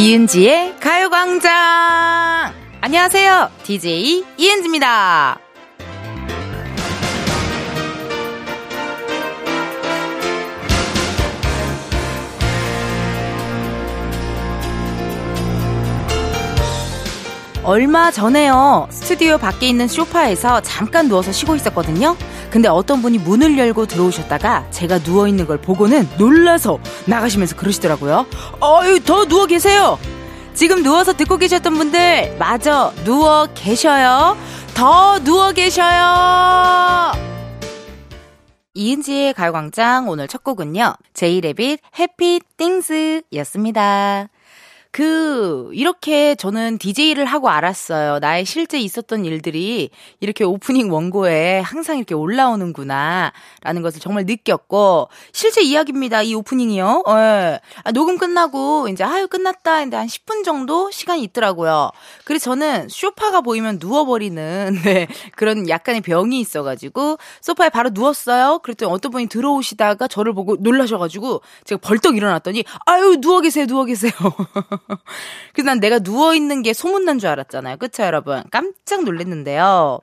이은지의 가요광장! 안녕하세요. DJ 이은지입니다. 얼마 전에요. 스튜디오 밖에 있는 소파에서 잠깐 누워서 쉬고 있었거든요. 근데 어떤 분이 문을 열고 들어오셨다가 제가 누워 있는 걸 보고는 놀라서 나가시면서 그러시더라고요. 어유, 더 누워 계세요! 지금 누워서 듣고 계셨던 분들, 마저 누워 계셔요. 더 누워 계셔요! 이은지의 가요광장 오늘 첫 곡은요. 제이레빗 해피 띵스 였습니다. 그, 이렇게 저는 DJ를 하고 알았어요. 나의 실제 있었던 일들이 이렇게 오프닝 원고에 항상 이렇게 올라오는구나. 라는 것을 정말 느꼈고, 실제 이야기입니다. 이 오프닝이요. 예. 아, 녹음 끝나고, 이제, 아유, 끝났다. 했는데 한 10분 정도 시간이 있더라고요. 그래서 저는 쇼파가 보이면 누워버리는, 네, 그런 약간의 병이 있어가지고, 소파에 바로 누웠어요. 그랬더니 어떤 분이 들어오시다가 저를 보고 놀라셔가지고, 제가 벌떡 일어났더니, 아유, 누워 계세요, 누워 계세요. 그래서 난 내가 누워있는 게 소문난 줄 알았잖아요. 그쵸, 여러분? 깜짝 놀랐는데요.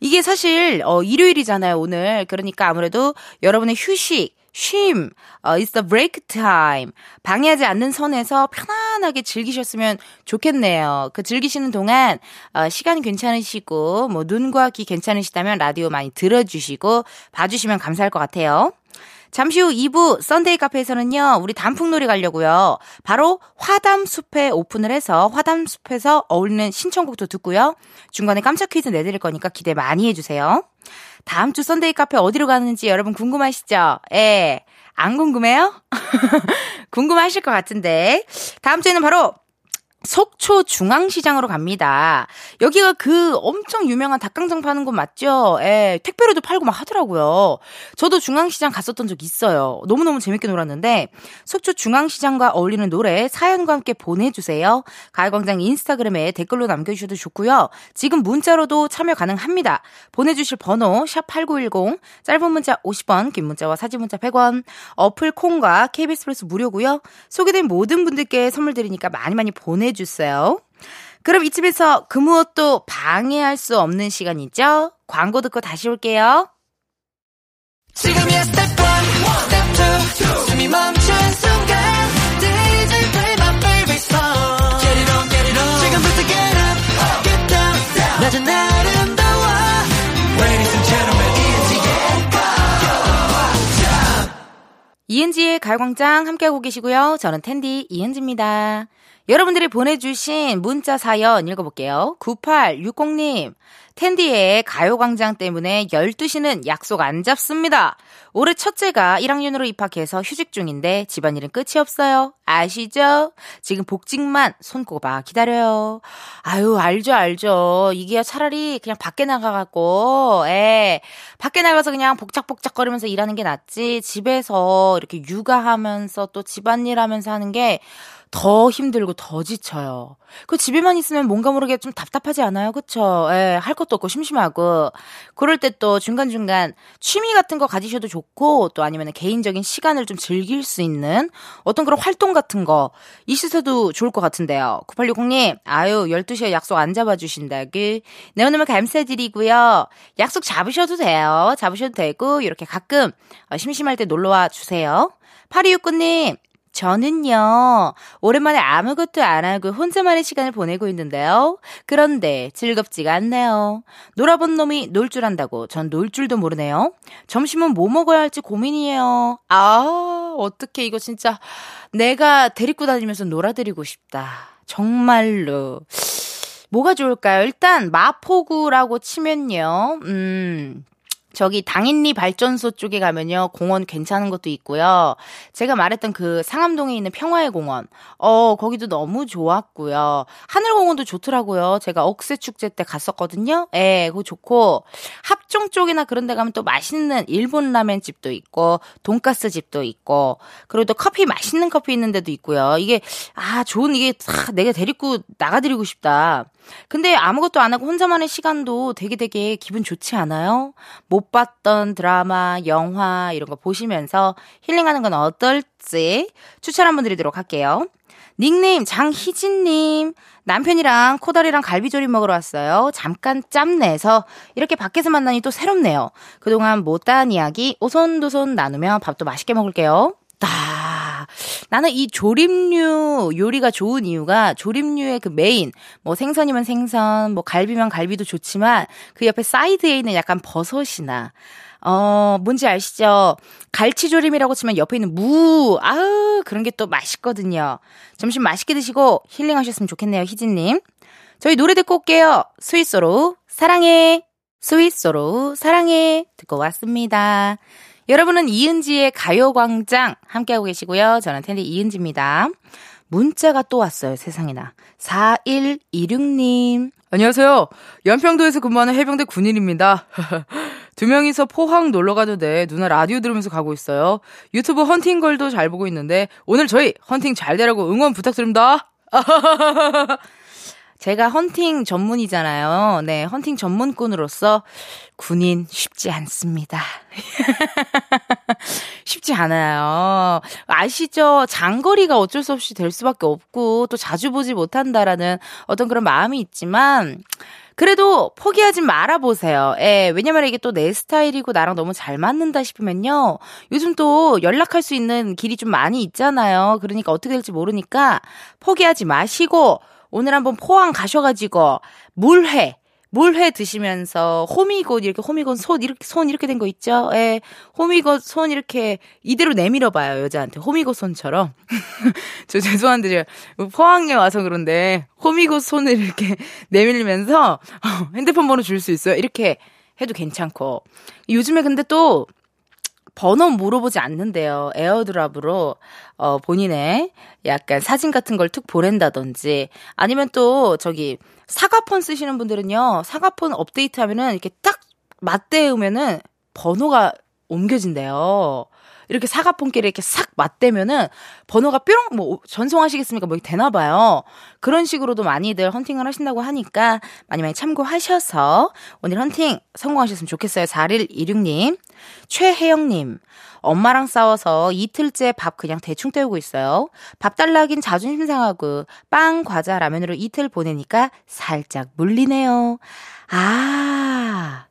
이게 사실, 어, 일요일이잖아요, 오늘. 그러니까 아무래도 여러분의 휴식, 쉼, 어, it's the break time. 방해하지 않는 선에서 편안하게 즐기셨으면 좋겠네요. 그 즐기시는 동안, 어, 시간 괜찮으시고, 뭐, 눈과 귀 괜찮으시다면 라디오 많이 들어주시고, 봐주시면 감사할 것 같아요. 잠시 후 2부 썬데이 카페에서는요, 우리 단풍놀이 가려고요. 바로 화담숲에 오픈을 해서 화담숲에서 어울리는 신청곡도 듣고요. 중간에 깜짝 퀴즈 내드릴 거니까 기대 많이 해주세요. 다음 주 썬데이 카페 어디로 가는지 여러분 궁금하시죠? 예. 안 궁금해요? 궁금하실 것 같은데. 다음 주에는 바로 속초 중앙시장으로 갑니다. 여기가 그 엄청 유명한 닭강정 파는 곳 맞죠? 예, 택배로도 팔고 막 하더라고요. 저도 중앙시장 갔었던 적 있어요. 너무너무 재밌게 놀았는데, 속초 중앙시장과 어울리는 노래 사연과 함께 보내주세요. 가요광장 인스타그램에 댓글로 남겨주셔도 좋고요. 지금 문자로도 참여 가능합니다. 보내주실 번호, 샵8910, 짧은 문자 50원, 긴 문자와 사진 문자 100원, 어플 콩과 KBS 플러스 무료고요. 소개된 모든 분들께 선물 드리니까 많이 많이 보내 보내주세요. 그럼 이쯤에서 그 무엇도 방해할 수 없는 시간이죠? 광고 듣고 다시 올게요. 지금이야 스텝 1, 스텝 2, 숨이 멈춘 순간 DJ play my favorite song Get it on, get it on 지금부터 get up, get down 낮은 아름다워 Ladies and gentlemen, 이은지의 가요광장 함께하고 계시고요. 저는 텐디 이은지입니다. 여러분들이 보내주신 문자 사연 읽어볼게요. 9860님, 텐디의 가요광장 때문에 12시는 약속 안 잡습니다. 올해 첫째가 1학년으로 입학해서 휴직 중인데 집안일은 끝이 없어요. 아시죠? 지금 복직만 손꼽아 기다려요. 아유, 알죠, 알죠. 이게 차라리 그냥 밖에 나가갖고, 예. 밖에 나가서 그냥 복작복작거리면서 일하는 게 낫지. 집에서 이렇게 육아하면서 또 집안일 하면서 하는 게 더 힘들고 더 지쳐요. 그 집에만 있으면 뭔가 모르게 좀 답답하지 않아요? 그쵸? 예, 할 것도 없고 심심하고. 그럴 때 또 중간중간 취미 같은 거 가지셔도 좋고, 또 아니면 개인적인 시간을 좀 즐길 수 있는 어떤 그런 활동 같은 거 있으셔도 좋을 것 같은데요. 9860님, 아유, 12시에 약속 안 잡아주신다고. 네, 오늘 감사드리고요. 약속 잡으셔도 돼요. 잡으셔도 되고, 이렇게 가끔 어, 심심할 때 놀러와 주세요. 8269님, 저는요, 오랜만에 아무것도 안 하고 혼자만의 시간을 보내고 있는데요. 그런데 즐겁지가 않네요. 놀아본 놈이 놀 줄 안다고 전 놀 줄도 모르네요. 점심은 뭐 먹어야 할지 고민이에요. 아, 어떻게 이거 진짜 내가 데리고 다니면서 놀아드리고 싶다. 정말로. 뭐가 좋을까요? 일단 마포구라고 치면요. 음, 저기 당인리 발전소 쪽에 가면요. 공원 괜찮은 것도 있고요. 제가 말했던 그 상암동에 있는 평화의 공원. 어, 거기도 너무 좋았고요. 하늘공원도 좋더라고요. 제가 억새 축제 때 갔었거든요. 예, 그거 좋고 합정 쪽이나 그런 데 가면 또 맛있는 일본 라멘 집도 있고 돈가스 집도 있고 그리고 또 커피 맛있는 커피 있는 데도 있고요. 이게 아, 좋은 이게 아, 내가 데리고 나가 드리고 싶다. 근데 아무것도 안 하고 혼자만의 시간도 되게 되게 기분 좋지 않아요? 못못 봤던 드라마, 영화 이런 거 보시면서 힐링하는 건 어떨지 추천 한번 드리도록 할게요. 닉네임 장희진님 남편이랑 코다리랑 갈비조림 먹으러 왔어요. 잠깐 짬 내서 이렇게 밖에서 만나니 또 새롭네요. 그동안 못다한 이야기 오손도손 나누며 밥도 맛있게 먹을게요. 따. 나는 이 조림류 요리가 좋은 이유가 조림류의 그 메인, 뭐 생선이면 생선, 뭐 갈비면 갈비도 좋지만 그 옆에 사이드에 있는 약간 버섯이나 어, 뭔지 아시죠? 갈치조림이라고 치면 옆에 있는 무, 아우, 그런 게 또 맛있거든요. 점심 맛있게 드시고 힐링하셨으면 좋겠네요, 희진님. 저희 노래 듣고 올게요. 스위스로 사랑해. 스위스로 사랑해. 듣고 왔습니다. 여러분은 이은지의 가요광장 함께하고 계시고요. 저는 텐디 이은지입니다. 문자가 또 왔어요, 세상에나. 4126님. 안녕하세요. 연평도에서 근무하는 해병대 군인입니다. 두 명이서 포항 놀러 가는데 누나 라디오 들으면서 가고 있어요. 유튜브 헌팅걸도 잘 보고 있는데 오늘 저희 헌팅 잘 되라고 응원 부탁드립니다. 제가 헌팅 전문이잖아요. 네, 헌팅 전문꾼으로서 군인 쉽지 않습니다. 쉽지 않아요. 아시죠? 장거리가 어쩔 수 없이 될 수밖에 없고 또 자주 보지 못한다라는 어떤 그런 마음이 있지만 그래도 포기하지 말아보세요. 예, 왜냐면 이게 또 내 스타일이고 나랑 너무 잘 맞는다 싶으면요. 요즘 또 연락할 수 있는 길이 좀 많이 있잖아요. 그러니까 어떻게 될지 모르니까 포기하지 마시고 오늘 한번 포항 가셔가지고 물회 물회 드시면서 호미곶 이렇게 호미곶 손 이렇게 손 이렇게 된 거 있죠? 예. 호미곶 손 이렇게 이대로 내밀어 봐요, 여자한테. 호미곶 손처럼. 저 죄송한데 제가 포항에 와서 그런데 호미곶 손을 이렇게 내밀면서 어, 핸드폰 번호 줄 수 있어요. 이렇게 해도 괜찮고. 요즘에 근데 또 번호 물어보지 않는데요. 에어드랍으로 어 본인의 약간 사진 같은 걸 툭 보낸다든지 아니면 또 저기 사과폰 쓰시는 분들은요. 사과폰 업데이트하면은 이렇게 딱 맞대우면은 번호가 옮겨진대요. 이렇게 사과폰끼리 이렇게 싹 맞대면은 번호가 뾰롱 뭐 전송하시겠습니까? 뭐 되나 봐요. 그런 식으로도 많이들 헌팅을 하신다고 하니까 많이 많이 참고하셔서 오늘 헌팅 성공하셨으면 좋겠어요. 4126님. 최혜영님. 엄마랑 싸워서 이틀째 밥 그냥 대충 때우고 있어요. 밥 달라긴 자존심 상하고 빵, 과자, 라면으로 이틀 보내니까 살짝 물리네요. 아.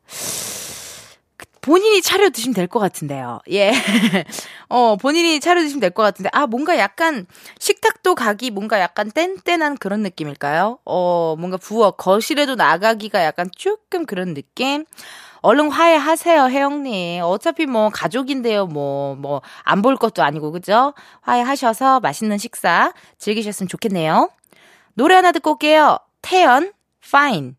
본인이 차려 드시면 될 것 같은데요. 예. 어, 본인이 차려 드시면 될 것 같은데, 아, 뭔가 약간, 식탁도 가기 뭔가 약간 뗀뗀한 그런 느낌일까요? 어, 뭔가 부엌, 거실에도 나가기가 약간 조금 그런 느낌? 얼른 화해하세요, 혜영님. 어차피 뭐 가족인데요, 뭐, 뭐, 안 볼 것도 아니고, 그죠? 화해하셔서 맛있는 식사 즐기셨으면 좋겠네요. 노래 하나 듣고 올게요. 태연, fine.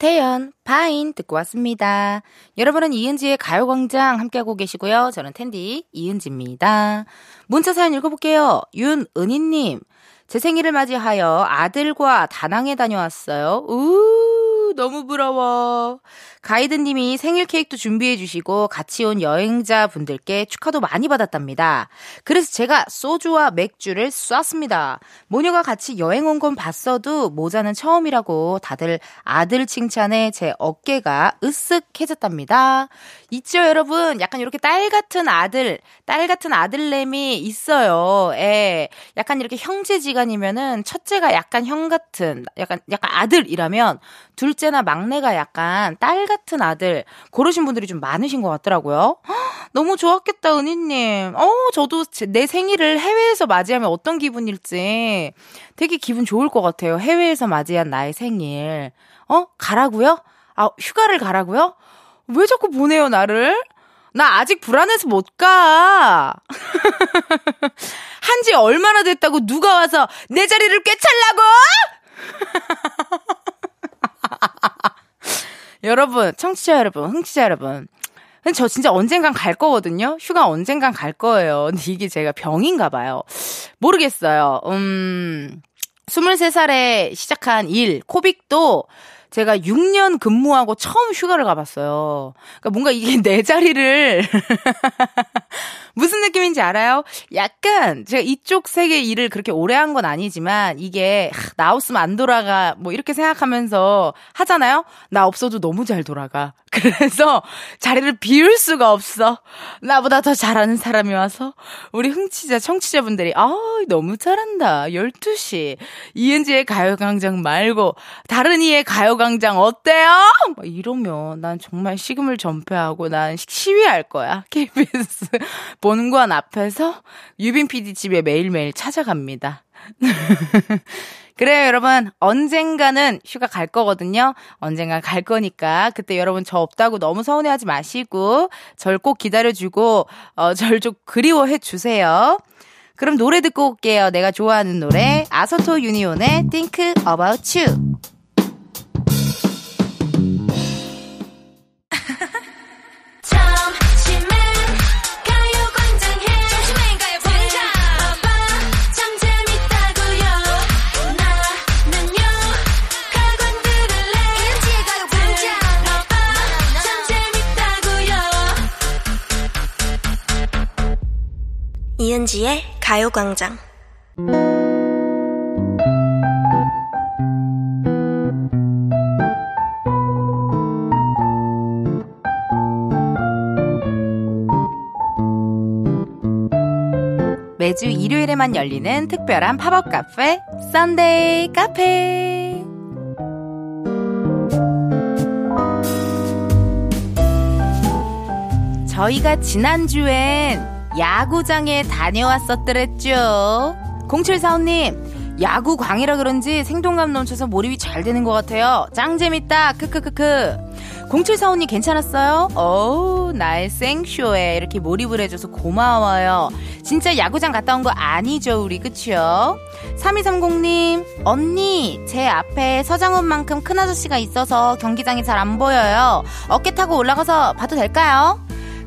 태연, 파인 듣고 왔습니다. 여러분은 이은지의 가요광장 함께하고 계시고요. 저는 텐디 이은지입니다. 문자 사연 읽어볼게요. 윤은희님, 제 생일을 맞이하여 아들과 다낭에 다녀왔어요. 우 너무 부러워. 가이드님이 생일 케이크도 준비해 주시고 같이 온 여행자 분들께 축하도 많이 받았답니다. 그래서 제가 소주와 맥주를 쐈습니다. 모녀가 같이 여행 온 건 봤어도 모자는 처음이라고 다들 아들 칭찬에 제 어깨가 으쓱해졌답니다. 있죠, 여러분? 약간 이렇게 딸 같은 아들, 딸 같은 아들내미 있어요. 예. 약간 이렇게 형제지간이면은 첫째가 약간 형 같은, 약간, 약간 아들이라면 둘째 나 막내가 약간 딸 같은 아들 고르신 분들이 좀 많으신 것 같더라고요. 너무 좋았겠다, 은희님. 어, 저도 내 생일을 해외에서 맞이하면 어떤 기분일지 되게 기분 좋을 것 같아요. 해외에서 맞이한 나의 생일. 어? 가라고요? 아, 휴가를 가라고요? 왜 자꾸 보내요, 나를? 나 아직 불안해서 못 가. 한지 얼마나 됐다고 누가 와서 내 자리를 꿰찰라고? 여러분, 청취자 여러분, 흥취자 여러분. 근데 저 진짜 언젠간 갈 거거든요? 휴가 언젠간 갈 거예요. 근데 이게 제가 병인가 봐요. 모르겠어요. 음, 23살에 시작한 일, 코빅도 제가 6년 근무하고 처음 휴가를 가봤어요. 그러니까 뭔가 이게 내 자리를 무슨 느낌인지 알아요? 약간 제가 이쪽 세계 일을 그렇게 오래 한 건 아니지만 이게 나 없으면 안 돌아가 뭐 이렇게 생각하면서 하잖아요. 나 없어도 너무 잘 돌아가. 그래서 자리를 비울 수가 없어. 나보다 더 잘하는 사람이 와서 우리 흥치자 청취자분들이 아 너무 잘한다. 12시 이은지의 가요광장 말고 다른 이의 가요 광장 어때요? 이러면 난 정말 식음을 전폐하고 난 시위할 거야. KBS 본관 앞에서 유빈 PD 집에 매일매일 찾아갑니다. 그래요, 여러분. 언젠가는 휴가 갈 거거든요. 언젠가 갈 거니까 그때 여러분 저 없다고 너무 서운해하지 마시고 절 꼭 기다려주고 어, 절 좀 그리워해 주세요. 그럼 노래 듣고 올게요. 내가 좋아하는 노래 아서토 유니온의 Think About You. 이은지의 가요광장. 매주 일요일에만 열리는 특별한 팝업 카페 썬데이 카페 저희가 지난주엔 야구장에 다녀왔었더랬죠. 0745님, 야구 광이라 그런지 생동감 넘쳐서 몰입이 잘 되는 것 같아요. 짱 재밌다. 크크크크. 0745님 괜찮았어요? 어우, 나의 생쇼에 이렇게 몰입을 해줘서 고마워요. 진짜 야구장 갔다 온 거 아니죠, 우리, 그쵸? 3230님, 언니, 제 앞에 서장훈만큼 큰 아저씨가 있어서 경기장이 잘 안 보여요. 어깨 타고 올라가서 봐도 될까요?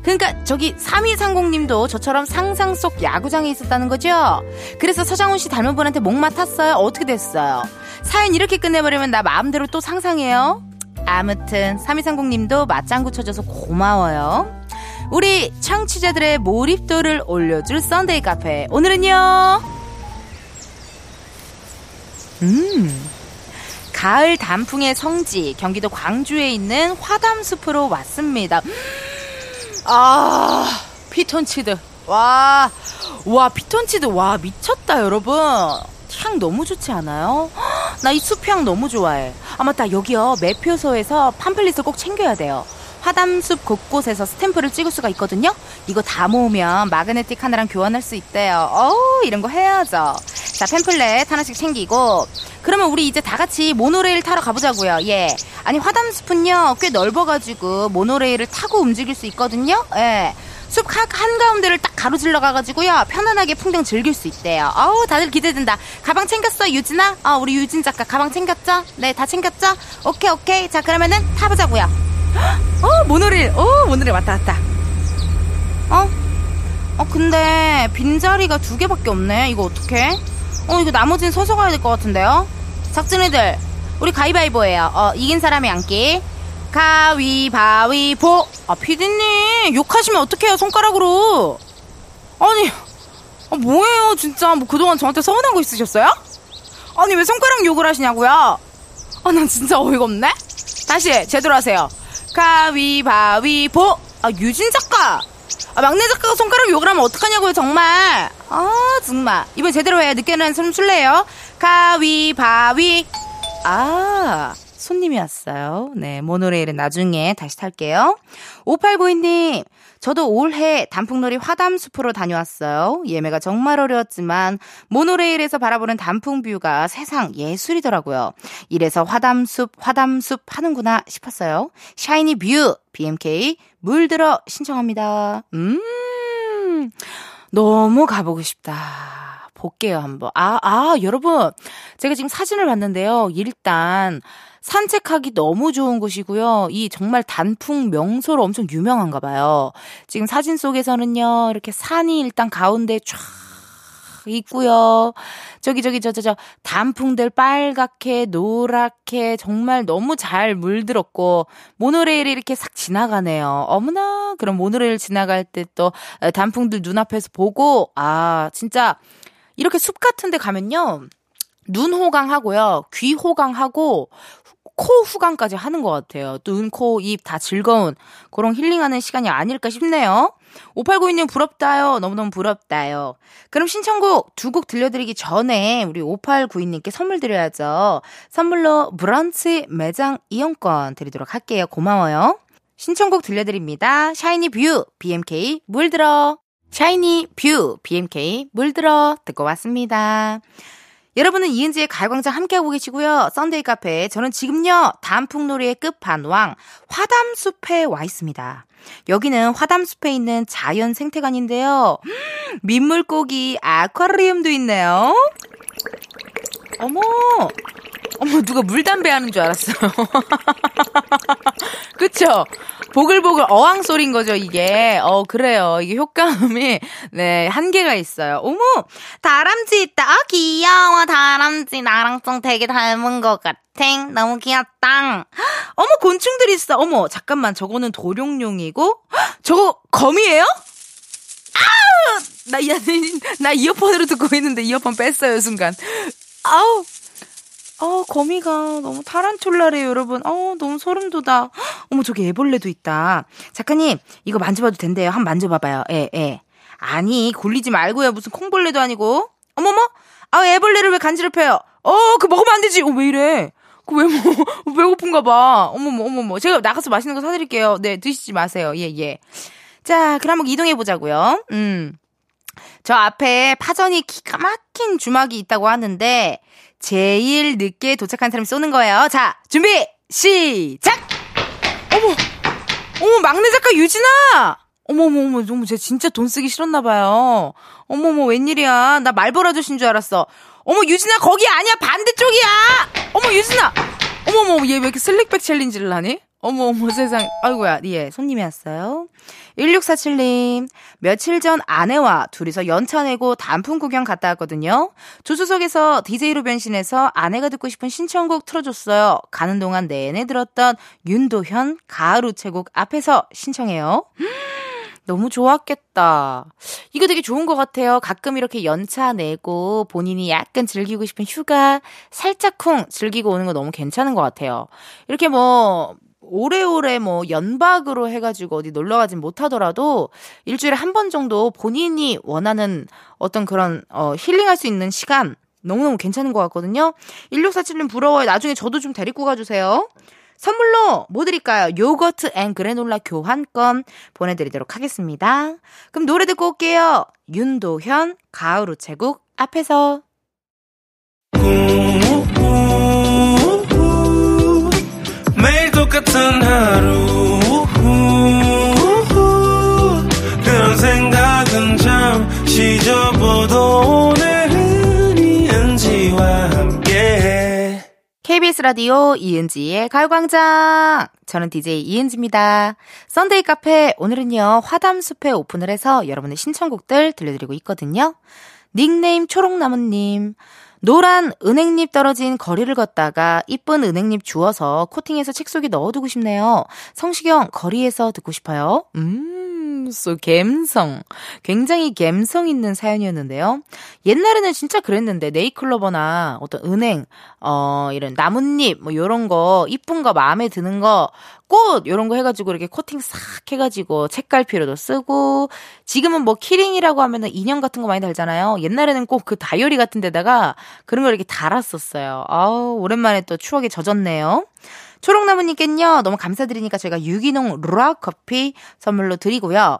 그러니까 저기 3230님도 저처럼 상상 속 야구장에 있었다는 거죠? 그래서 서장훈 씨 닮은 분한테 목마 탔어요? 어떻게 됐어요? 사연 이렇게 끝내버리면 나 마음대로 또 상상해요? 아무튼 3230님도 맞장구 쳐줘서 고마워요. 우리 청취자들의 몰입도를 올려줄 썬데이 카페 오늘은요 음 가을 단풍의 성지 경기도 광주에 있는 화담숲으로 왔습니다 아, 피톤치드. 와, 와, 피톤치드. 와, 미쳤다, 여러분. 향 너무 좋지 않아요? 나 이 숲향 너무 좋아해. 아, 맞다. 여기요. 매표소에서 팜플릿을 꼭 챙겨야 돼요. 화담숲 곳곳에서 스탬프를 찍을 수가 있거든요? 이거 다 모으면 마그네틱 하나랑 교환할 수 있대요. 어우, 이런 거 해야죠. 자, 팸플렛 하나씩 챙기고. 그러면 우리 이제 다 같이 모노레일 타러 가보자고요. 예. 아니, 화담숲은요, 꽤 넓어가지고 모노레일을 타고 움직일 수 있거든요? 예. 숲 한가운데를 딱 가로질러 가가지고요. 편안하게 풍경 즐길 수 있대요. 어우, 다들 기대된다. 가방 챙겼어, 유진아? 어, 우리 유진 작가 가방 챙겼죠? 네, 다 챙겼죠? 오케이, 오케이. 자, 그러면은 타보자고요. 어, 모노릴. 어, 모노릴 왔다, 왔다. 어? 어, 근데 빈자리가 두 개밖에 없네. 이거 어떡해? 어, 이거 나머지는 서서 가야 될 것 같은데요? 작진이들, 우리 가위바위보예요. 어, 이긴 사람이 앉기. 가위바위보. 아, 피디님, 욕하시면 어떡해요, 손가락으로. 아니, 아, 뭐예요, 진짜. 뭐 그동안 저한테 서운한 거 있으셨어요? 아니, 왜 손가락 욕을 하시냐고요? 아, 난 진짜 어이가 없네? 다시, 제대로 하세요. 가위바위보. 아, 유진 작가. 아, 막내 작가가 손가락 욕을 하면 어떡하냐고요, 정말. 아, 정말. 이번 제대로 해. 늦게는 좀 술래요. 가위바위. 아, 손님이 왔어요. 네, 모노레일은 나중에 다시 탈게요. 5892님, 저도 올해 단풍놀이 화담숲으로 다녀왔어요. 예매가 정말 어려웠지만 모노레일에서 바라보는 단풍 뷰가 세상 예술이더라고요. 이래서 화담숲 화담숲 하는구나 싶었어요. 샤이니 View BMK 물들어 신청합니다. 음. 너무 가보고 싶다. 볼게요, 한번. 아, 아, 여러분. 제가 지금 사진을 봤는데요. 일단, 산책하기 너무 좋은 곳이고요. 이 정말 단풍 명소로 엄청 유명한가 봐요. 지금 사진 속에서는요, 이렇게 산이 일단 가운데 쫙 있고요. 저기 저기 저 저 저 단풍들 빨갛게 노랗게 정말 너무 잘 물들었고 모노레일이 이렇게 싹 지나가네요. 어머나 그럼 모노레일 지나갈 때 또 단풍들 눈앞에서 보고 아 진짜 이렇게 숲 같은 데 가면요. 눈 호강하고요. 귀 호강하고 코 후강까지 하는 것 같아요. 눈, 코, 입 다 즐거운 그런 힐링하는 시간이 아닐까 싶네요. 5892님 부럽다요. 너무너무 부럽다요. 그럼 신청곡 두 곡 들려드리기 전에 우리 5892님께 선물 드려야죠. 선물로 브런치 매장 이용권 드리도록 할게요. 고마워요. 신청곡 들려드립니다. 샤이니 View, BMK 물들어. 샤이니 View, BMK 물들어. 듣고 왔습니다. 여러분은 이은지의 가요광장 함께하고 계시고요. 썬데이 카페. 저는 지금요, 단풍놀이의 끝판왕, 화담숲에 와 있습니다. 여기는 화담숲에 있는 자연 생태관인데요. 민물고기 아쿠아리움도 있네요. 어머! 어머, 누가 물담배 하는 줄 알았어요. 그쵸? 보글보글 어항 소리인 거죠, 이게. 어, 그래요. 이게 효과음이, 네, 한계가 있어요. 어머, 다람쥐 있다. 아, 귀여워. 다람쥐 나랑 좀 되게 닮은 것 같아. 너무 귀엽다. 어머, 곤충들 있어. 어머, 잠깐만. 저거는 도룡룡이고, 저거 거미예요? 아우! 나, 나 이어폰으로 듣고 있는데 이어폰 뺐어요, 순간. 아우! 어, 거미가 너무 타란툴라래요, 여러분. 어, 너무 소름 돋아. 어머, 저기 애벌레도 있다. 작가님, 이거 만져봐도 된대요. 한번 만져봐봐요. 예, 예. 아니, 굴리지 말고요. 무슨 콩벌레도 아니고. 어머머? 아, 애벌레를 왜 간지럽혀요? 어, 그 먹으면 안 되지. 어, 왜 이래? 그 왜, 뭐, 배고픈가 봐. 어머머, 어머머. 제가 나가서 맛있는 거 사드릴게요. 네, 드시지 마세요. 예, 예. 자, 그럼 한번 이동해보자고요. 음. 저 앞에 파전이 기가 막힌 주막이 있다고 하는데, 제일 늦게 도착한 사람이 쏘는 거예요. 자, 준비, 시작! 어머, 어머, 막내 작가 유진아! 어머머, 어머, 어머, 쟤 진짜 돈 쓰기 싫었나봐요. 어머머, 웬일이야. 나 말벌 아저씨인 줄 알았어. 어머, 유진아, 거기 아니야! 반대쪽이야! 어머, 유진아! 어머머, 얘 왜 이렇게 슬릭백 챌린지를 하니? 어머, 어머, 세상. 아이고야, 예, 손님이 왔어요. 1647님, 며칠 전 아내와 둘이서 연차 내고 단풍 구경 갔다 왔거든요. 조수석에서 DJ로 변신해서 아내가 듣고 싶은 신청곡 틀어줬어요. 가는 동안 내내 들었던 윤도현 가을 우체국 앞에서 신청해요. 너무 좋았겠다. 이거 되게 좋은 것 같아요. 가끔 이렇게 연차 내고 본인이 약간 즐기고 싶은 휴가 살짝 쿵 즐기고 오는 거 너무 괜찮은 것 같아요. 이렇게 뭐 오래오래 뭐 연박으로 해가지고 어디 놀러 가진 못하더라도 일주일에 한 번 정도 본인이 원하는 어떤 그런 어 힐링할 수 있는 시간 너무너무 괜찮은 것 같거든요. 1647님 부러워요. 나중에 저도 좀 데리고 가주세요. 선물로 뭐 드릴까요? 요거트 앤 그래놀라 교환권 보내드리도록 하겠습니다. 그럼 노래 듣고 올게요. 윤도현 가을 우체국 앞에서 똑같은 하루 그런 생각은 잠시 접어도 오늘은 이은지와 함께 KBS 라디오 이은지의 가요광장 저는 DJ 이은지입니다. 썬데이 카페 오늘은요 화담숲에 오픈을 해서 여러분의 신청곡들 들려드리고 있거든요. 닉네임 초록나무님 노란 은행잎 떨어진 거리를 걷다가 이쁜 은행잎 주워서 코팅해서 책 속에 넣어두고 싶네요. 성시경 거리에서 듣고 싶어요. 음, so 갬성. 굉장히 갬성 있는 사연이었는데요. 옛날에는 진짜 그랬는데 네잎클로버나 어떤 은행, 어 이런 나뭇잎 뭐 요런 거 이쁜 거 마음에 드는 거 꽃 요런 거 해가지고 이렇게 코팅 싹 해가지고 책갈피로도 쓰고 지금은 뭐 키링이라고 하면은 인형 같은 거 많이 달잖아요. 옛날에는 꼭 그 다이어리 같은 데다가 그런 걸 이렇게 달았었어요. 아우 오랜만에 또 추억에 젖었네요. 초록나무님께는요, 너무 감사드리니까 제가 유기농 루아 커피 선물로 드리고요.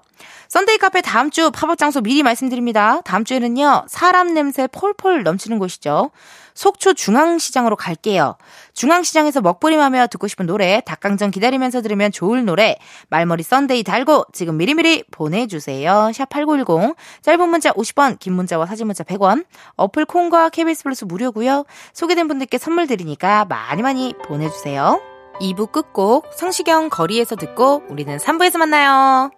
썬데이 카페 다음 주 팝업 장소 미리 말씀드립니다. 다음 주에는요, 사람 냄새 폴폴 넘치는 곳이죠. 속초 중앙시장으로 갈게요. 중앙시장에서 먹부림하며 듣고 싶은 노래, 닭강정 기다리면서 들으면 좋을 노래, 말머리 썬데이 달고 지금 미리미리 보내주세요. 샵 8910, 짧은 문자 50원, 긴 문자와 사진 문자 100원, 어플 콩과 KBS 플러스 무료고요. 소개된 분들께 선물 드리니까 많이 많이 보내주세요. 2부 끝곡 성시경 거리에서 듣고 우리는 3부에서 만나요.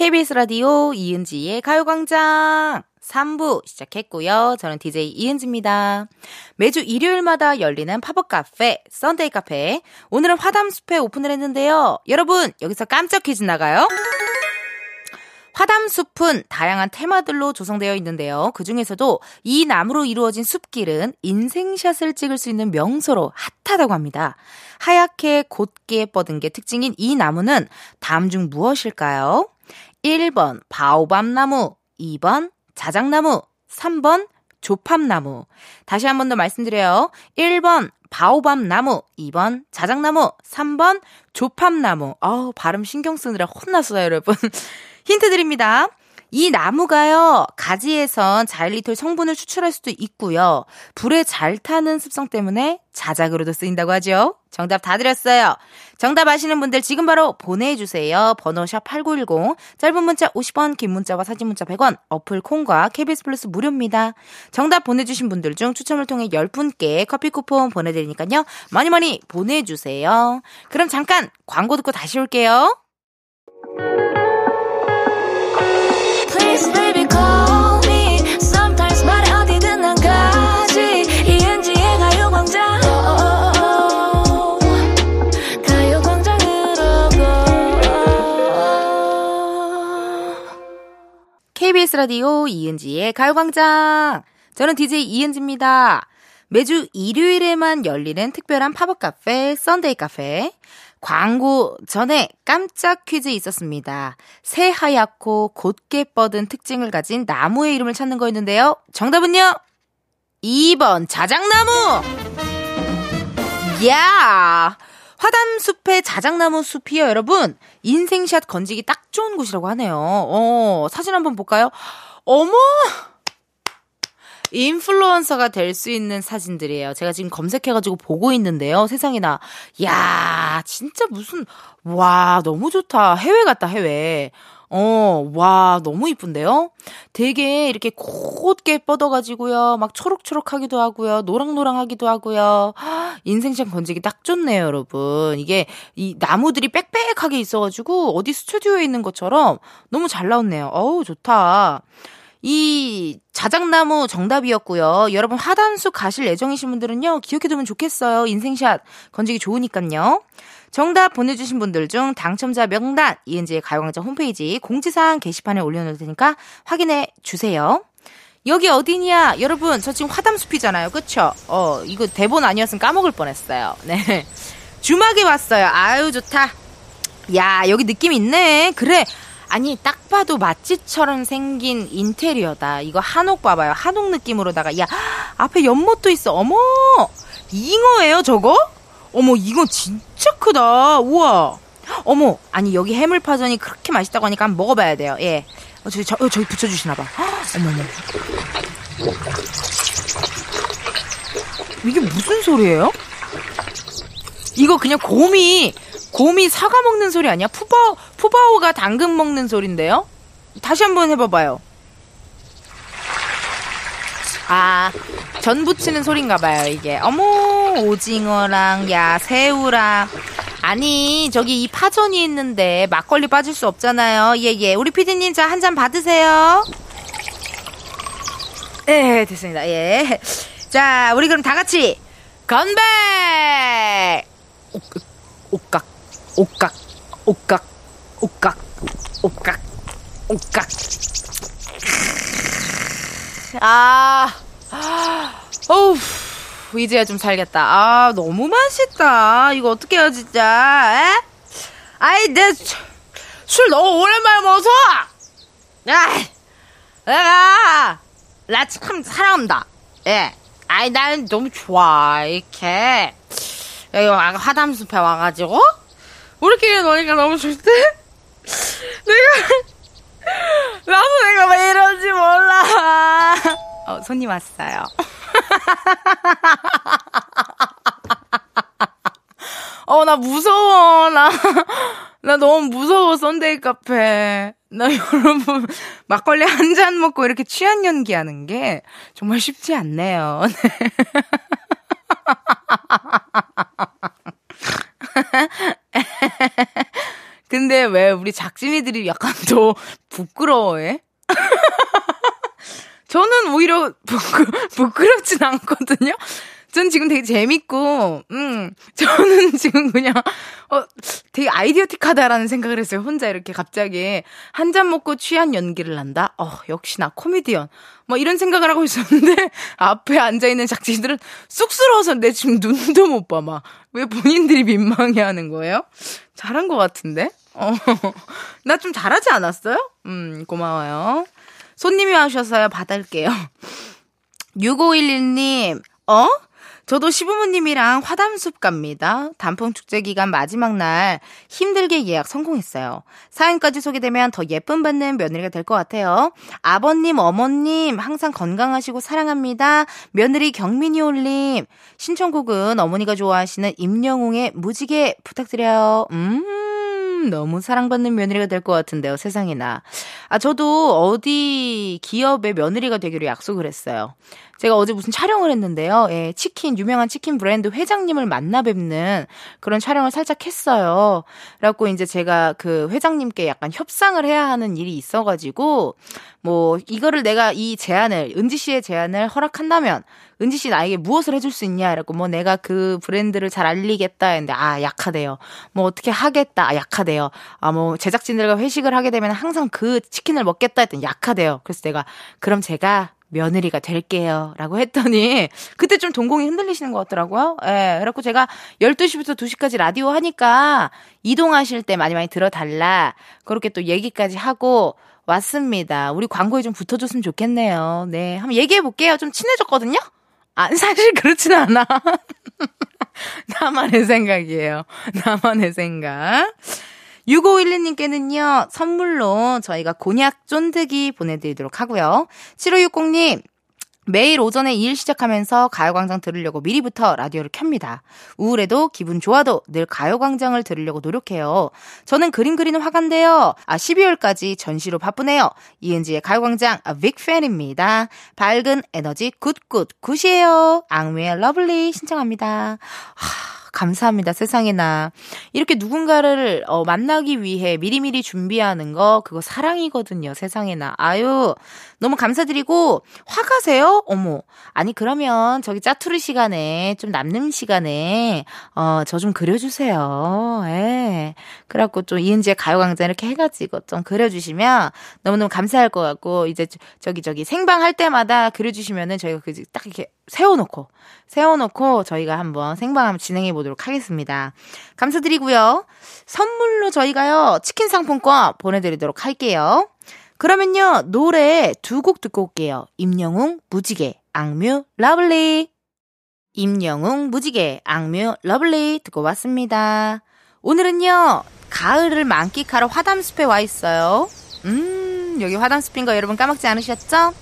KBS 라디오 이은지의 가요광장 3부 시작했고요. 저는 DJ 이은지입니다. 매주 일요일마다 열리는 팝업 카페, 썬데이 카페. 오늘은 화담숲에 오픈을 했는데요. 여러분, 여기서 깜짝 퀴즈 나가요. 화담숲은 다양한 테마들로 조성되어 있는데요. 그 중에서도 이 나무로 이루어진 숲길은 인생샷을 찍을 수 있는 명소로 핫하다고 합니다. 하얗게 곧게 뻗은 게 특징인 이 나무는 다음 중 무엇일까요? 1번 바오밤나무, 2번 자작나무, 3번 조팝나무. 다시 한 번 더 말씀드려요. 1번 바오밤나무, 2번 자작나무, 3번 조팝나무. 어우, 발음 신경 쓰느라 혼났어요, 여러분. 힌트 드립니다. 이 나무가요, 가지에선 자일리톨 성분을 추출할 수도 있고요. 불에 잘 타는 습성 때문에 자작으로도 쓰인다고 하죠. 정답 다 드렸어요. 정답 아시는 분들 지금 바로 보내주세요. 번호 샵8910, 짧은 문자 50원, 긴 문자와 사진 문자 100원, 어플 콩과 KBS 플러스 무료입니다. 정답 보내주신 분들 중 추첨을 통해 10분께 커피 쿠폰 보내드리니까요. 많이 많이 보내주세요. 그럼 잠깐 광고 듣고 다시 올게요. KBS 라디오 이은지의 가요광장. 저는 DJ 이은지입니다. 매주 일요일에만 열리는 특별한 팝업 카페, Sunday 카페. 광고 전에 깜짝 퀴즈 있었습니다. 새하얗고 곧게 뻗은 특징을 가진 나무의 이름을 찾는 거였는데요. 정답은요? 2번 자작나무! 야! 화담숲의 자작나무 숲이요, 여러분. 인생샷 건지기 딱 좋은 곳이라고 하네요. 어, 사진 한번 볼까요? 어머! 인플루언서가 될 수 있는 사진들이에요. 제가 지금 검색해가지고 보고 있는데요. 세상에나. 야 진짜 무슨, 와, 너무 좋다. 해외 같다, 해외. 어, 와, 너무 이쁜데요? 되게 이렇게 곧게 뻗어가지고요. 막 초록초록하기도 하고요. 노랑노랑하기도 하고요. 인생샷 건지기 딱 좋네요, 여러분. 이게 이 나무들이 빽빽하게 있어가지고 어디 스튜디오에 있는 것처럼 너무 잘 나왔네요. 어우, 좋다. 이 자작나무 정답이었고요. 여러분 하단수 가실 예정이신 분들은요. 기억해두면 좋겠어요. 인생샷 건지기 좋으니까요. 정답 보내주신 분들 중 당첨자 명단 이은지의 가요광장 홈페이지 공지사항 게시판에 올려놓을 테니까 확인해 주세요. 여기 어디냐? 여러분, 저 지금 화담숲이잖아요. 그쵸? 어, 이거 대본 아니었으면 까먹을 뻔했어요. 네. 주막에 왔어요. 아유, 좋다. 야, 여기 느낌 있네. 그래. 아니, 딱 봐도 맛집처럼 생긴 인테리어다. 이거 한옥 봐봐요. 한옥 느낌으로다가. 야, 앞에 연못도 있어. 어머! 잉어예요, 저거? 어머, 이거 진짜 크다. 우와. 어머, 아니, 여기 해물파전이 그렇게 맛있다고 하니까 한번 먹어봐야 돼요. 예. 어, 저기, 저, 어, 저기 붙여주시나 봐. 어머, 어머. 이게 무슨 소리예요? 이거 그냥 곰이, 곰이 사과 먹는 소리 아니야? 푸바오, 푸바오가 당근 먹는 소린데요? 다시 한번 해봐봐요. 아, 전 부치는 소린가 봐요, 이게. 어머, 오징어랑, 야, 새우랑. 아니, 저기 이 파전이 있는데 막걸리 빠질 수 없잖아요. 예, 예. 우리 피디님, 자, 한 잔 받으세요. 예, 됐습니다. 예. 자, 우리 그럼 다 같이 건배! 옥각, 옥각, 옥각, 옥각, 옥각, 옥각. 아, 어우, 이제야 좀 살겠다. 아, 너무 맛있다. 이거 어떻게 해요, 진짜, 에? 아이, 내, 술 너무 오랜만에 먹어서! 야, 내가, 나 참 사랑한다. 예. 아이, 난 너무 좋아. 이렇게. 여기 화담숲에 와가지고, 우리끼리 노니까 너무 좋대? 내가, 나도 내가 왜 이런지 몰라. 어, 손님 왔어요. 어, 나 무서워. 나, 나 너무 무서워, 썬데이 카페. 나 여러분, 막걸리 한 잔 먹고 이렇게 취한 연기 하는 게 정말 쉽지 않네요. 네. 근데 근데 왜 우리 작진이들이 약간 더 부끄러워해? 저는 오히려 부끄, 부끄럽진 않거든요? 전 지금 되게 재밌고, 음, 저는 지금 그냥, 어, 되게 아이디어틱하다라는 생각을 했어요. 혼자 이렇게 갑자기 한 잔 먹고 취한 연기를 한다? 어, 역시 나 코미디언. 뭐 이런 생각을 하고 있었는데, 앞에 앉아있는 작지들은 쑥스러워서 내 지금 눈도 못 봐, 막. 왜 본인들이 민망해 하는 거예요? 잘한 것 같은데? 어, 나 좀 잘하지 않았어요? 음, 고마워요. 손님이 와주셔서요, 받을게요. 6511님, 어? 저도 시부모님이랑 화담숲 갑니다. 단풍 축제 기간 마지막 날 힘들게 예약 성공했어요. 사연까지 소개되면 더 예쁨 받는 며느리가 될 것 같아요. 아버님, 어머님 항상 건강하시고 사랑합니다. 며느리 경민이 올림. 신청곡은 어머니가 좋아하시는 임영웅의 무지개 부탁드려요. 음, 너무 사랑받는 며느리가 될 것 같은데요, 세상에나. 아, 저도 어디 기업의 며느리가 되기로 약속을 했어요. 제가 어제 무슨 촬영을 했는데요. 예, 치킨, 유명한 치킨 브랜드 회장님을 만나 뵙는 그런 촬영을 살짝 했어요. 그래갖고 이제 제가 그 회장님께 약간 협상을 해야 하는 일이 있어가지고, 뭐, 이거를 내가 이 제안을, 은지 씨의 제안을 허락한다면, 은지 씨 나에게 무엇을 해줄 수 있냐? 이라고 뭐 내가 그 브랜드를 잘 알리겠다 했는데, 아, 약하대요. 뭐 어떻게 하겠다. 아, 약하대요. 아, 뭐 제작진들과 회식을 하게 되면 항상 그 치킨을 먹겠다 했더니 약하대요. 그래서 내가, 그럼 제가 며느리가 될게요. 라고 했더니, 그때 좀 동공이 흔들리시는 것 같더라고요. 예. 그래갖고 제가 12시부터 2시까지 라디오 하니까, 이동하실 때 많이 많이 들어달라. 그렇게 또 얘기까지 하고, 왔습니다. 우리 광고에 좀 붙어줬으면 좋겠네요. 네. 한번 얘기해 볼게요. 좀 친해졌거든요? 아, 사실 그렇진 않아. 나만의 생각이에요. 나만의 생각. 6512님께는요, 선물로 저희가 곤약 쫀득이 보내드리도록 하고요. 7560님, 매일 오전에 일 시작하면서 가요광장 들으려고 미리부터 라디오를 켭니다. 우울해도 기분 좋아도 늘 가요광장을 들으려고 노력해요. 저는 그림 그리는 화가인데요. 아, 12월까지 전시로 바쁘네요. 이은지의 가요광장 아, big fan입니다. 밝은 에너지 굿굿 굿이에요. 악뮤의 Love Lee 신청합니다. 하. 감사합니다. 세상에나. 이렇게 누군가를 어, 만나기 위해 미리미리 준비하는 거 그거 사랑이거든요. 세상에나. 아유. 너무 감사드리고 화가세요? 어머. 아니 그러면 저기 짜투리 시간에 좀 남는 시간에 어 저 좀 그려 주세요. 예. 그래 갖고 좀 이은지의 가요 강좌 이렇게 해 가지고 좀 그려 주시면 너무너무 감사할 것 같고 이제 저기 저기 생방 할 때마다 그려 주시면은 저희가 그 딱 이렇게 세워놓고, 세워놓고 저희가 한번 생방 한번 진행해 보도록 하겠습니다. 감사드리고요. 선물로 저희가요, 치킨 상품권 보내드리도록 할게요. 그러면요, 노래 두 곡 듣고 올게요. 임영웅, 무지개, 악뮤, Love Lee. 임영웅, 무지개, 악뮤, Love Lee 듣고 왔습니다. 오늘은요, 가을을 만끽하러 화담숲에 와 있어요. 음, 여기 화담숲인 거 여러분 까먹지 않으셨죠?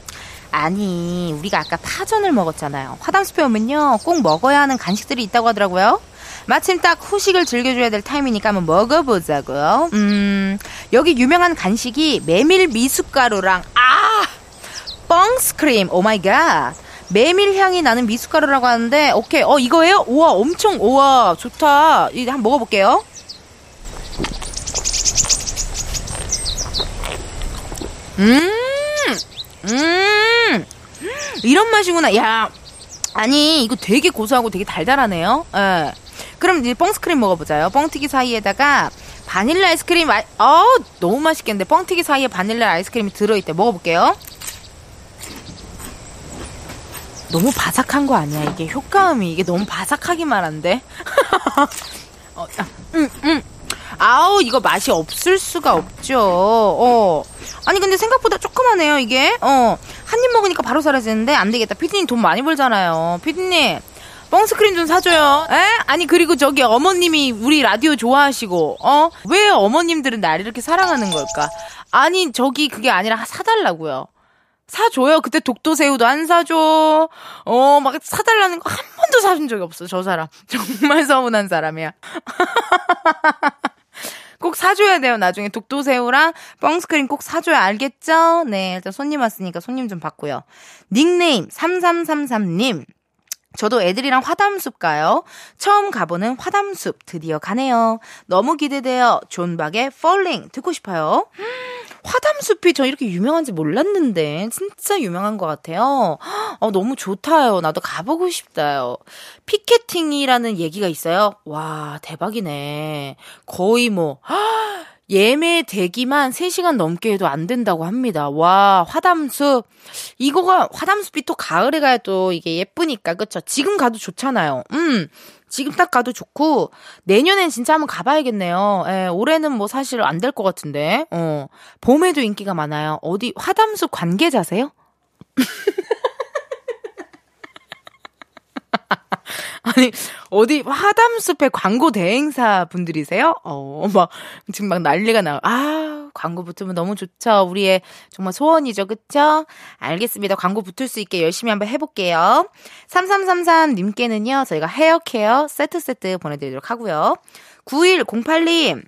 아니, 우리가 아까 파전을 먹었잖아요. 화담숲에 오면요, 꼭 먹어야 하는 간식들이 있다고 하더라고요. 마침 딱 후식을 즐겨줘야 될 타임이니까 한번 먹어보자고요. 음, 여기 유명한 간식이 메밀 미숫가루랑, 아! 뻥스크림, oh my god. 메밀 향이 나는 미숫가루라고 하는데, 오케이, 어, 이거예요? 우와, 엄청, 우와, 좋다. 이거 한번 먹어볼게요. 음! 음, 이런 맛이구나. 야, 아니, 이거 되게 고소하고 되게 달달하네요. 예. 그럼 이제 뻥스크림 먹어보자요. 뻥튀기 사이에다가 바닐라 아이스크림, 아, 어 너무 맛있겠는데. 뻥튀기 사이에 바닐라 아이스크림이 들어있대. 먹어볼게요. 너무 바삭한 거 아니야? 이게 효과음이. 이게 너무 바삭하기만 한데? 어, 아, 음, 음. 아우, 이거 맛이 없을 수가 없죠. 어. 아니 근데 생각보다 조그마네요 이게 어 한 입 먹으니까 바로 사라지는데 안 되겠다 피디님 돈 많이 벌잖아요 피디님 뻥스크린 좀 사줘요 에? 아니 그리고 저기 어머님이 우리 라디오 좋아하시고 어? 왜 어머님들은 나를 이렇게 사랑하는 걸까 아니 저기 그게 아니라 사달라고요 사줘요. 그때 독도새우도 안 사줘. 어, 막 사달라는 거 한 번도 사준 적이 없어, 저 사람. 정말 서운한 사람이야. 꼭 사줘야 돼요. 나중에 독도새우랑 뻥스크린 꼭 사줘야 알겠죠? 네, 일단 손님 왔으니까 손님 좀 받고요. 닉네임 3333님. 저도 애들이랑 화담숲 가요. 처음 가보는 화담숲 드디어 가네요. 너무 기대돼요. 존박의 Falling 듣고 싶어요. 화담숲이 저 이렇게 유명한지 몰랐는데 진짜 유명한 것 같아요. 어, 너무 좋다요. 나도 가보고 싶다요. 피케팅이라는 얘기가 있어요. 와 대박이네. 거의 뭐 예매 대기만 3시간 넘게 해도 안 된다고 합니다. 와, 화담숲. 이거가, 화담숲이 또 가을에 가야 또 이게 예쁘니까, 그쵸? 지금 가도 좋잖아요. 음, 지금 딱 가도 좋고, 내년엔 진짜 한번 가봐야겠네요. 예, 올해는 뭐 사실 안 될 것 같은데, 어. 봄에도 인기가 많아요. 어디, 화담숲 관계자세요? 아니, 어디 화담숲의 광고 대행사 분들이세요? 어, 막, 지금 막 난리가 나. 아, 광고 붙으면 너무 좋죠. 우리의 정말 소원이죠. 그쵸? 알겠습니다. 광고 붙을 수 있게 열심히 한번 해볼게요. 3333님께는요, 저희가 헤어 케어 세트 세트 보내드리도록 하고요. 9108님,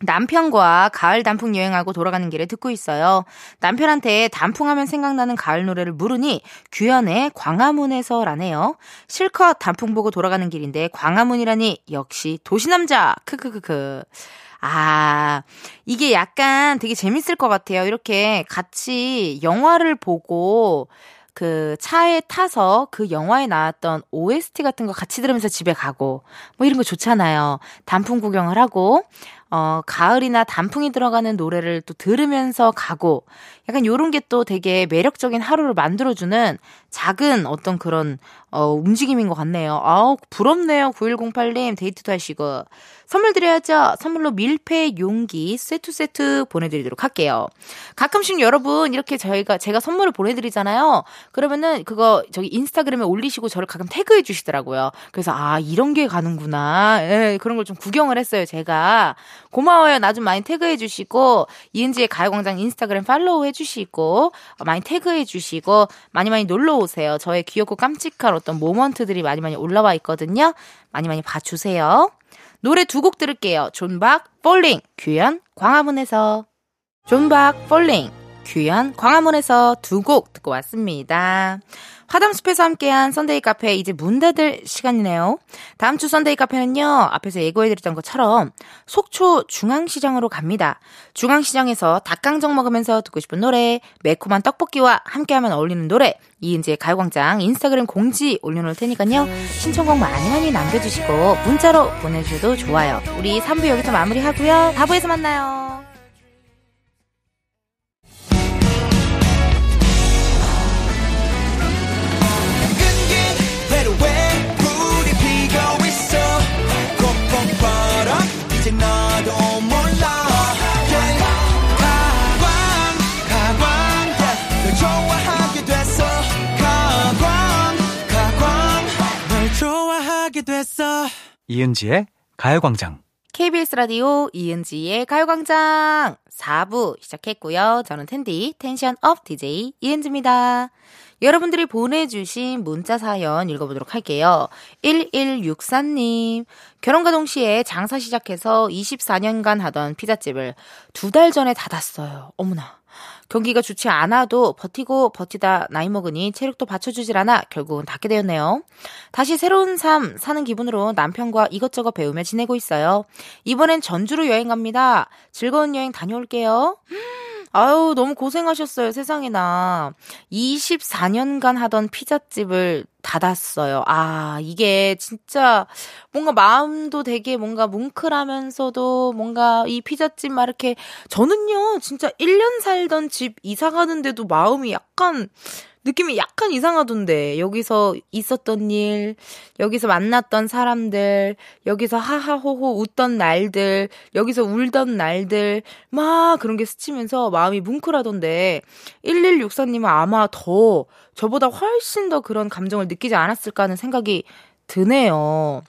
남편과 가을 단풍 여행하고 돌아가는 길에 듣고 있어요. 남편한테 단풍하면 생각나는 가을 노래를 물으니 규현의 광화문에서라네요. 실컷 단풍 보고 돌아가는 길인데 광화문이라니 역시 도시남자. 크크크크. 아, 이게 약간 되게 재밌을 것 같아요. 이렇게 같이 영화를 보고 그 차에 타서 그 영화에 나왔던 OST 같은 거 같이 들으면서 집에 가고 뭐 이런 거 좋잖아요. 단풍 구경을 하고 어, 가을이나 단풍이 들어가는 노래를 또 들으면서 가고 약간 요런 게 또 되게 매력적인 하루를 만들어 주는 작은 어떤 그런 어, 움직임인 것 같네요. 아우, 부럽네요. 9108님 데이트도 하시고. 선물 드려야죠. 선물로 밀폐 용기 세트 세트 보내드리도록 할게요. 가끔씩 여러분 이렇게 저희가 제가 선물을 보내드리잖아요. 그러면은 그거 저기 인스타그램에 올리시고 저를 가끔 태그해 주시더라고요. 그래서 아 이런 게 가는구나. 예, 그런 걸 좀 구경을 했어요. 제가 고마워요. 나 좀 많이 태그해 주시고 이은지의 가요광장 인스타그램 팔로우 해주시고 많이 태그해 주시고 많이 많이 놀러 오세요. 저의 귀엽고 깜찍한 어떤 모먼트들이 많이 많이 올라와 있거든요. 많이 많이 봐주세요. 노래 두 곡 들을게요. 존박, Falling, 규현, 광화문에서. 존박, Falling, 규현, 광화문에서 두 곡 듣고 왔습니다. 화담숲에서 함께한 Sunday 카페 이제 문 닫을 시간이네요. 다음 주 Sunday 카페는요. 앞에서 예고해드렸던 것처럼 속초 중앙시장으로 갑니다. 중앙시장에서 닭강정 먹으면서 듣고 싶은 노래, 매콤한 떡볶이와 함께하면 어울리는 노래, 이은지의 가요광장 인스타그램 공지 올려놓을 테니까요. 신청곡 많이 많이 남겨주시고 문자로 보내주셔도 좋아요. 우리 3부 여기서 마무리하고요. 4부에서 만나요. 이은지의 가요광장. KBS 라디오 이은지의 가요광장 4부 시작했고요. 저는 텐디 tension up DJ 이은지입니다. 여러분들이 보내주신 문자 사연 읽어보도록 할게요. 1164님, 결혼과 동시에 장사 시작해서 24년간 하던 피자집을 두 달 전에 닫았어요. 어머나. 경기가 좋지 않아도 버티고 버티다 나이 먹으니 체력도 받쳐주질 않아 결국은 닫게 되었네요. 다시 새로운 삶 사는 기분으로 남편과 이것저것 배우며 지내고 있어요. 이번엔 전주로 여행 갑니다. 즐거운 여행 다녀올게요. 아유, 너무 고생하셨어요, 세상에나. 24년간 하던 피자집을 닫았어요. 아, 이게 진짜 뭔가 마음도 되게 뭔가 뭉클하면서도 뭔가 이 피자집 막 이렇게 저는요, 진짜 1년 살던 집 이사 가는데도 마음이 약간 느낌이 약간 이상하던데. 여기서 있었던 일, 여기서 만났던 사람들, 여기서 하하호호 웃던 날들, 여기서 울던 날들, 막 그런 게 스치면서 마음이 뭉클하던데. 1164님은 아마 더, 저보다 훨씬 더 그런 감정을 느끼지 않았을까 하는 생각이 드네요.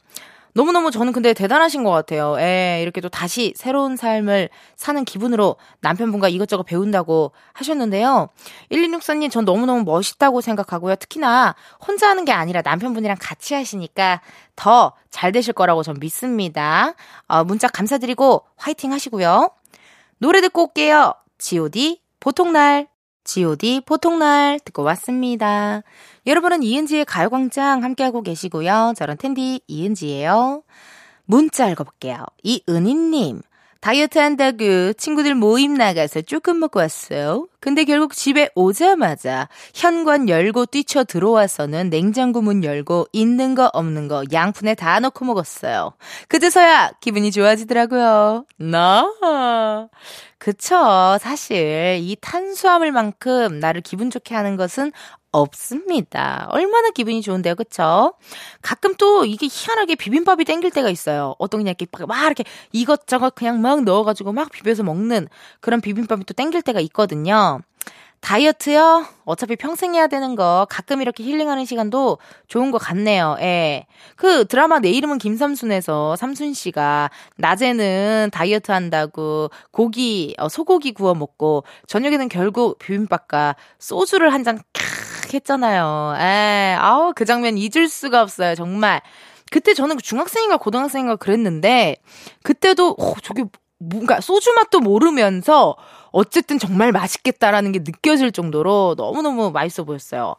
너무너무 저는 근데 대단하신 것 같아요. 예, 이렇게 또 다시 새로운 삶을 사는 기분으로 남편분과 이것저것 배운다고 하셨는데요. 1264님, 전 너무너무 멋있다고 생각하고요. 특히나 혼자 하는 게 아니라 남편분이랑 같이 하시니까 더 잘 되실 거라고 전 믿습니다. 어, 문자 감사드리고 화이팅 하시고요. 노래 듣고 올게요. GOD, 보통날. God 보통날 듣고 왔습니다. 여러분은 이은지의 가요광장 함께하고 계시고요. 저는 텐디 이은지예요. 문자 읽어볼게요. 이은희님. 다이어트 한다고 친구들 모임 나가서 조금 먹고 왔어요. 근데 결국 집에 오자마자 현관 열고 뛰쳐 들어와서는 냉장고 문 열고 있는 거 없는 거 양푼에 다 넣고 먹었어요. 그제서야 기분이 좋아지더라고요. 나. 그쵸. 사실 이 탄수화물만큼 나를 기분 좋게 하는 것은 없습니다. 얼마나 기분이 좋은데요, 그쵸? 가끔 또 이게 희한하게 비빔밥이 땡길 때가 있어요. 어떤 그냥 이렇게 막 이렇게 이것저것 그냥 막 넣어가지고 막 비벼서 먹는 그런 비빔밥이 또 땡길 때가 있거든요. 다이어트요? 어차피 평생 해야 되는 거 가끔 이렇게 힐링하는 시간도 좋은 것 같네요. 예. 그 드라마 내 이름은 김삼순에서 삼순 씨가 낮에는 다이어트 한다고 고기 어, 소고기 구워 먹고 저녁에는 결국 비빔밥과 소주를 한잔 했잖아요. 에, 아우, 그 장면 잊을 수가 없어요, 정말. 그때 저는 중학생인가 고등학생인가 그랬는데, 그때도, 어, 저게 뭔가 소주 맛도 모르면서, 어쨌든 정말 맛있겠다라는 게 느껴질 정도로 너무너무 맛있어 보였어요.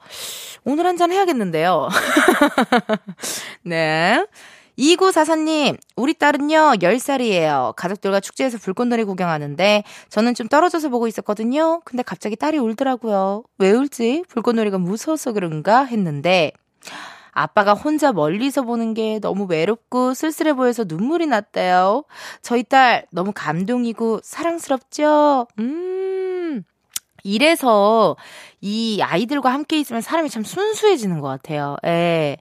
오늘 한 잔 해야겠는데요. 네. 2944님, 우리 딸은요, 10살이에요. 가족들과 축제에서 불꽃놀이 구경하는데, 저는 좀 떨어져서 보고 있었거든요. 근데 갑자기 딸이 울더라고요. 왜 울지? 불꽃놀이가 무서워서 그런가? 했는데, 아빠가 혼자 멀리서 보는 게 너무 외롭고 쓸쓸해 보여서 눈물이 났대요. 저희 딸 너무 감동이고 사랑스럽죠? 음. 이래서 이 아이들과 함께 있으면 사람이 참 순수해지는 것 같아요. 예.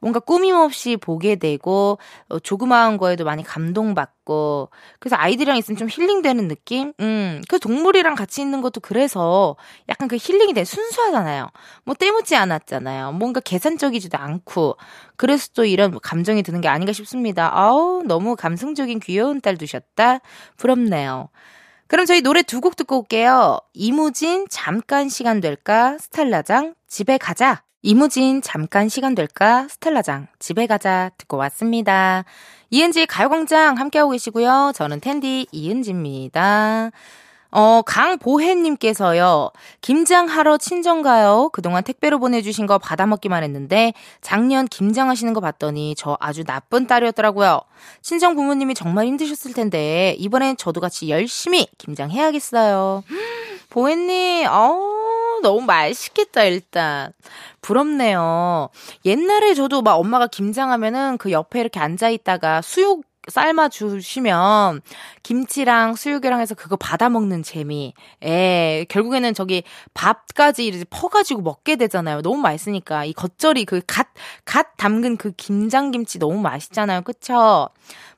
뭔가 꾸밈없이 보게 되고, 어, 조그마한 거에도 많이 감동받고, 그래서 아이들이랑 있으면 좀 힐링되는 느낌? 음, 그 동물이랑 같이 있는 것도 그래서 약간 그 힐링이 되게 순수하잖아요. 뭐 때묻지 않았잖아요. 뭔가 계산적이지도 않고, 그래서 또 이런 감정이 드는 게 아닌가 싶습니다. 아우, 너무 감성적인 귀여운 딸 두셨다? 부럽네요. 그럼 저희 노래 두 곡 듣고 올게요. 이무진 잠깐 시간 될까? 스텔라장 집에 가자. 이무진 잠깐 시간 될까? 스텔라장 집에 가자 듣고 왔습니다. 이은지 가요광장 함께하고 계시고요. 저는 텐디 이은지입니다. 어, 강보혜님께서요, 김장하러 친정 가요. 그동안 택배로 보내주신 거 받아먹기만 했는데, 작년 김장하시는 거 봤더니 저 아주 나쁜 딸이었더라고요. 친정 부모님이 정말 힘드셨을 텐데, 이번엔 저도 같이 열심히 김장해야겠어요. 보혜님, 어우, 너무 맛있겠다, 일단. 부럽네요. 옛날에 저도 막 엄마가 김장하면은 그 옆에 이렇게 앉아있다가 수육 삶아 주시면 김치랑 수육이랑 해서 그거 받아 먹는 재미. 예, 결국에는 저기 밥까지 이렇게 퍼가지고 먹게 되잖아요. 너무 맛있으니까 이 겉절이 그갓갓 담근 그 김장 김치 너무 맛있잖아요. 그쵸?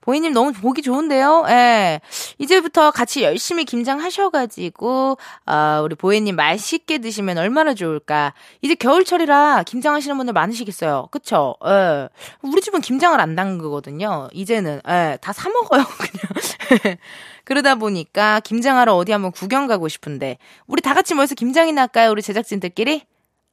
보이님 너무 보기 좋은데요? 예. 이제부터 같이 열심히 김장하셔가지고, 어, 우리 보이님 맛있게 드시면 얼마나 좋을까. 이제 겨울철이라 김장하시는 분들 많으시겠어요. 그쵸? 예. 우리 집은 김장을 안 담그거든요. 이제는, 예. 다 사먹어요, 그냥. 그러다 보니까 김장하러 어디 한번 구경 가고 싶은데, 우리 다 같이 모여서 김장이나 할까요? 우리 제작진들끼리?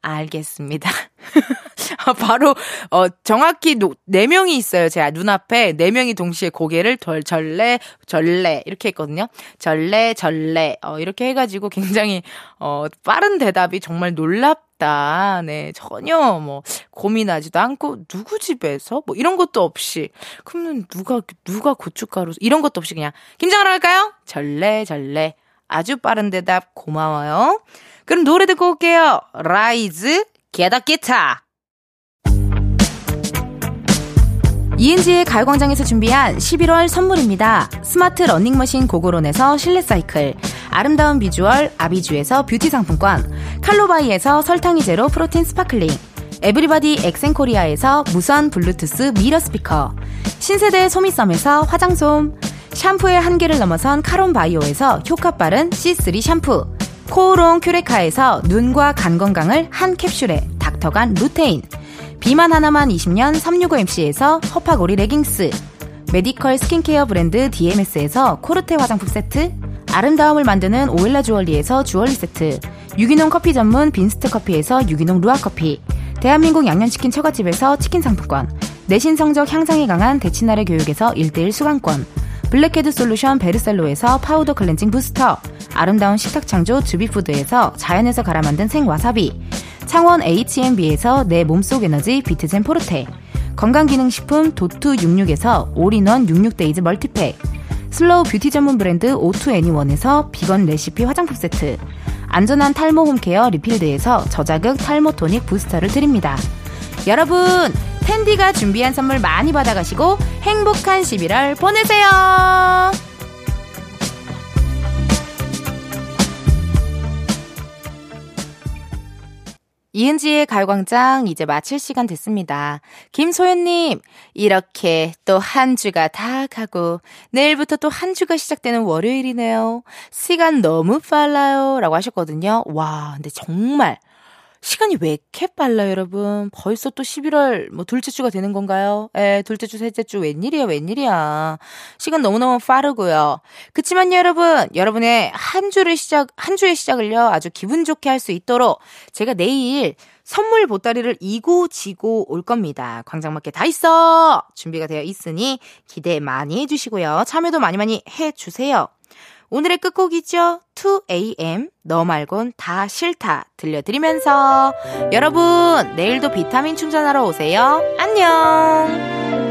알겠습니다. 아, 바로, 어, 정확히 노, 4명이 있어요. 제 눈앞에 4명이 동시에 고개를 덜, 절레, 절레, 이렇게 했거든요. 절레, 절레, 어, 이렇게 해 가지고 굉장히, 어, 빠른 대답이 정말 놀랍 다. 네, 전혀 뭐, 고민하지도 않고, 누구 집에서? 뭐, 이런 것도 없이. 그러면 누가, 누가 고춧가루, 이런 것도 없이 그냥, 김장하러 갈까요? 절레, 절레. 아주 빠른 대답 고마워요. 그럼 노래 듣고 올게요. 라이즈, Get A Guitar. 이은지의 가요광장에서 준비한 11월 선물입니다. 스마트 러닝머신 고고론에서 실내 사이클, 아름다운 비주얼 아비주에서 뷰티 상품권, 칼로바이에서 설탕이 제로 protein sparkling, 에브리바디 엑센코리아에서 무선 블루투스 mirror 스피커, 신세대 소미썸에서 화장솜, 샴푸의 한계를 넘어선 카론 바이오에서 효과 빠른 C3 샴푸, 코오롱 큐레카에서 눈과 간 건강을 한 캡슐에 닥터간 루테인 비만 하나만 20년 365MC에서 허파고리 레깅스 medical 스킨케어 브랜드 DMS에서 코르테 화장품 세트 아름다움을 만드는 오엘라 주얼리에서 주얼리 세트 유기농 커피 전문 빈스트 커피에서 유기농 루아 커피 대한민국 양념치킨 처갓집에서 치킨 상품권 내신 성적 향상에 강한 대치나래 교육에서 1대1 수강권 블랙헤드 솔루션 베르셀로에서 파우더 클렌징 부스터, 아름다운 식탁 창조 주비푸드에서 자연에서 갈아 만든 생와사비, 창원 H&B에서 내 몸속 에너지 비트젠 포르테, 건강기능식품 도투 66에서 all-in-one 66 days multipack, slow beauty 전문 브랜드 오투애니원에서 비건 레시피 화장품 세트, 안전한 탈모 home care 리필드에서 저자극 탈모 토닉 부스터를 드립니다. 여러분, 텐디가 준비한 선물 많이 받아가시고 행복한 11월 보내세요! 이은지의 가요광장 이제 마칠 시간 됐습니다. 김소연님, 이렇게 또 한 주가 다 가고, 내일부터 또 한 주가 시작되는 월요일이네요. 시간 너무 빨라요. 라고 하셨거든요. 와, 근데 정말, 시간이 왜 이렇게 빨라요, 여러분? 벌써 또 11월, 뭐, 둘째 주가 되는 건가요? 에, 둘째 주, 셋째 주, 웬일이야, 웬일이야. 시간 너무너무 빠르고요. 그치만요, 여러분, 여러분의 한 주를 시작, 한 주의 시작을요, 아주 기분 좋게 할 수 있도록 제가 내일 선물 보따리를 이고 지고 올 겁니다. 광장마켓 다 있어! 준비가 되어 있으니 기대 많이 해주시고요. 참여도 많이 많이 해주세요. 오늘의 끝곡이죠. 2AM 너 말곤 다 싫다 들려드리면서 여러분 내일도 비타민 충전하러 오세요. 안녕.